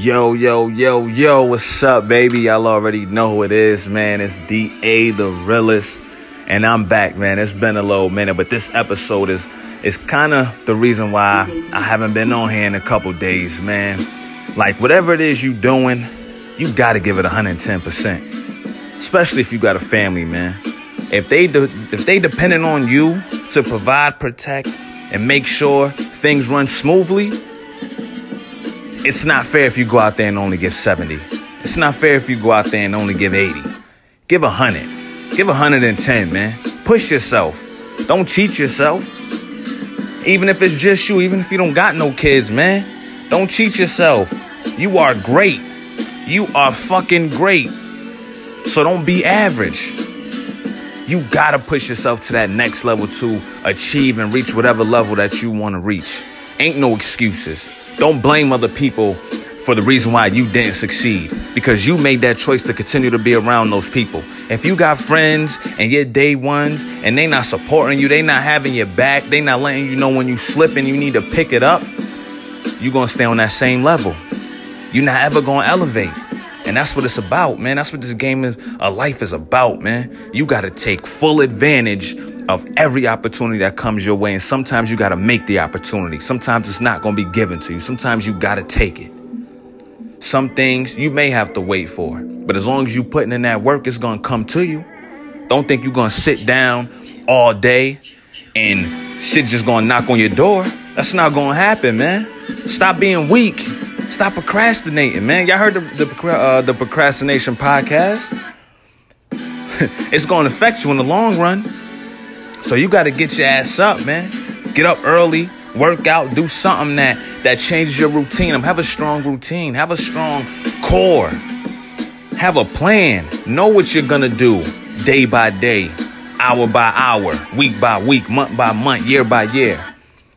Yo, yo, yo, yo, what's up, baby? Y'all already know who it is, man. It's DA the realest. And I'm back, man. It's been a little minute, but this episode is is kind of the reason why I haven't been on here in a couple days, man. Like whatever it is you doing, you got to give it 110%. Especially if you got a family, man. If they de- if they depending on you to provide, protect, and make sure things run smoothly, it's not fair if you go out there and only give 70. It's not fair if you go out there and only give 80. Give 100. Give 110, man. Push yourself. Don't cheat yourself. Even if it's just you, even if you don't got no kids, man. Don't cheat yourself. You are great. You are fucking great. So don't be average. You gotta push yourself to that next level to achieve and reach whatever level that you wanna reach. Ain't no excuses. Don't blame other people for the reason why you didn't succeed because you made that choice to continue to be around those people. If you got friends and you're day ones and they not supporting you, they not having your back, they not letting you know when you slip and you need to pick it up, you're gonna stay on that same level. You're not ever gonna elevate. And that's what it's about, man. That's what this game is, a life is about, man. You gotta take full advantage of every opportunity that comes your way. And sometimes you got to make the opportunity. Sometimes it's not going to be given to you. Sometimes you got to take it. Some things you may have to wait for, but as long as you putting in that work, it's going to come to you. Don't think you're going to sit down all day and shit just going to knock on your door. That's not going to happen, man. Stop being weak. Stop procrastinating, man. Y'all heard the the, uh, the procrastination podcast? it's going to affect you in the long run. So you got to get your ass up, man. Get up early, work out, do something that that changes your routine. Have a strong routine. Have a strong core. Have a plan. Know what you're gonna do day by day, hour by hour, week by week, month by month, year by year.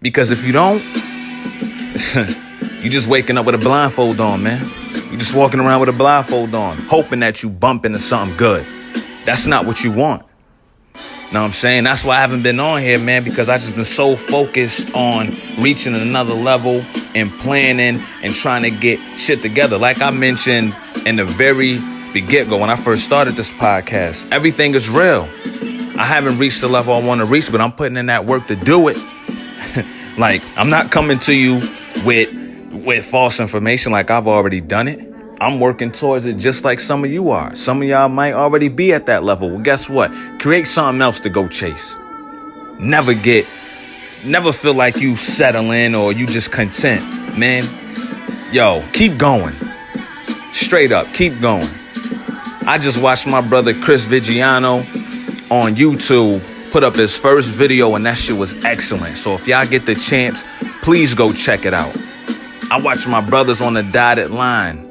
Because if you don't, you're just waking up with a blindfold on, man. You're just walking around with a blindfold on, hoping that you bump into something good. That's not what you want. Know what I'm saying? That's why I haven't been on here, man, because I just been so focused on reaching another level and planning and trying to get shit together. Like I mentioned in the very get-go when I first started this podcast, everything is real. I haven't reached the level I want to reach, but I'm putting in that work to do it. like I'm not coming to you with with false information like I've already done it. I'm working towards it just like some of you are. Some of y'all might already be at that level. Well, guess what? Create something else to go chase. Never get, never feel like you settling or you just content. Man, yo, keep going. Straight up, keep going. I just watched my brother Chris Vigiano on YouTube put up his first video and that shit was excellent. So if y'all get the chance, please go check it out. I watched my brothers on the dotted line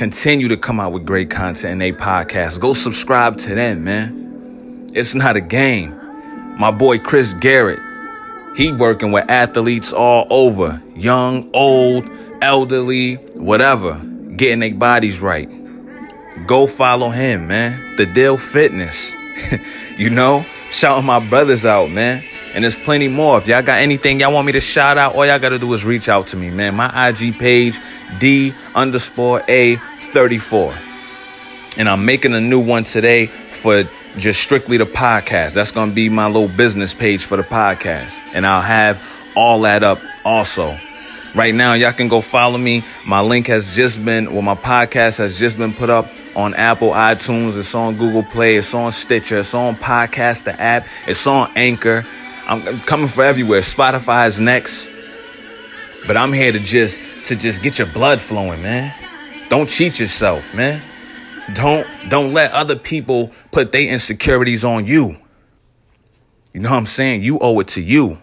continue to come out with great content in their podcast. Go subscribe to them, man. It's not a game. My boy Chris Garrett, he working with athletes all over, young, old, elderly, whatever, getting their bodies right. Go follow him, man. The Deal Fitness. you know, shouting my brothers out, man. And there's plenty more. If y'all got anything y'all want me to shout out, all y'all gotta do is reach out to me, man. My IG page, D underscore A 34. And I'm making a new one today for just strictly the podcast. That's gonna be my little business page for the podcast. And I'll have all that up also. Right now, y'all can go follow me. My link has just been, well, my podcast has just been put up on Apple iTunes. It's on Google Play. It's on Stitcher. It's on Podcast, the app. It's on Anchor. I'm coming for everywhere. Spotify is next. But I'm here to just to just get your blood flowing, man. Don't cheat yourself, man. Don't don't let other people put their insecurities on you. You know what I'm saying? You owe it to you.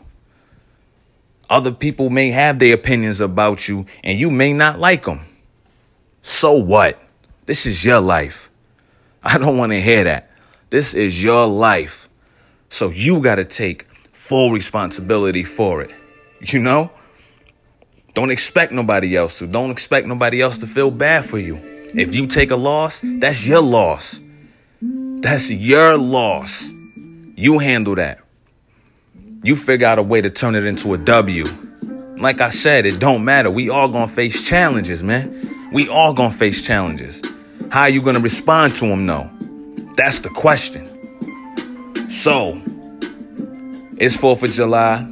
Other people may have their opinions about you and you may not like them. So what? This is your life. I don't want to hear that. This is your life. So you got to take full responsibility for it. You know? Don't expect nobody else to. Don't expect nobody else to feel bad for you. If you take a loss, that's your loss. That's your loss. You handle that. You figure out a way to turn it into a W. Like I said, it don't matter. We all gonna face challenges, man. We all gonna face challenges. How are you gonna respond to them though? That's the question. So, it's 4th of July.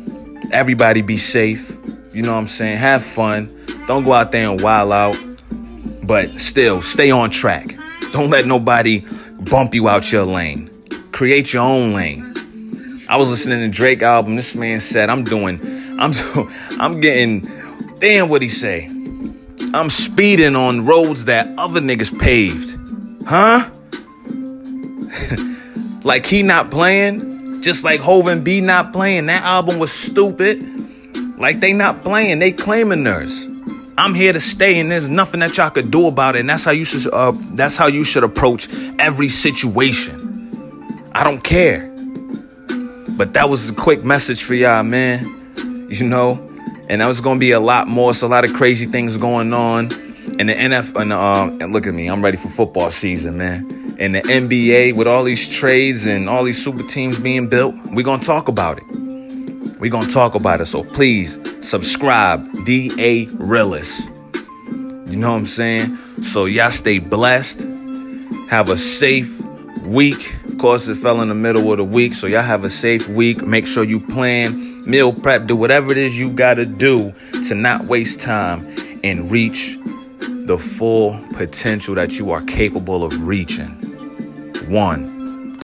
Everybody be safe. You know what I'm saying? Have fun. Don't go out there and wild out. But still, stay on track. Don't let nobody bump you out your lane. Create your own lane. I was listening to Drake album. This man said, "I'm doing, I'm, I'm getting, damn, what he say? I'm speeding on roads that other niggas paved, huh? like he not playing, just like Hov and B not playing. That album was stupid. Like they not playing, they claiming theirs. I'm here to stay, and there's nothing that y'all could do about it. And that's how you should. Uh, that's how you should approach every situation. I don't care. But that was a quick message for y'all, man. You know, and that was gonna be a lot more. It's a lot of crazy things going on. And the NFL, and, uh, and look at me, I'm ready for football season, man. And the NBA with all these trades and all these super teams being built, we're gonna talk about it. We're gonna talk about it. So please subscribe, DA Realest. You know what I'm saying? So y'all stay blessed. Have a safe week. Of course, it fell in the middle of the week, so y'all have a safe week. Make sure you plan, meal prep, do whatever it is you gotta do to not waste time and reach the full potential that you are capable of reaching. One.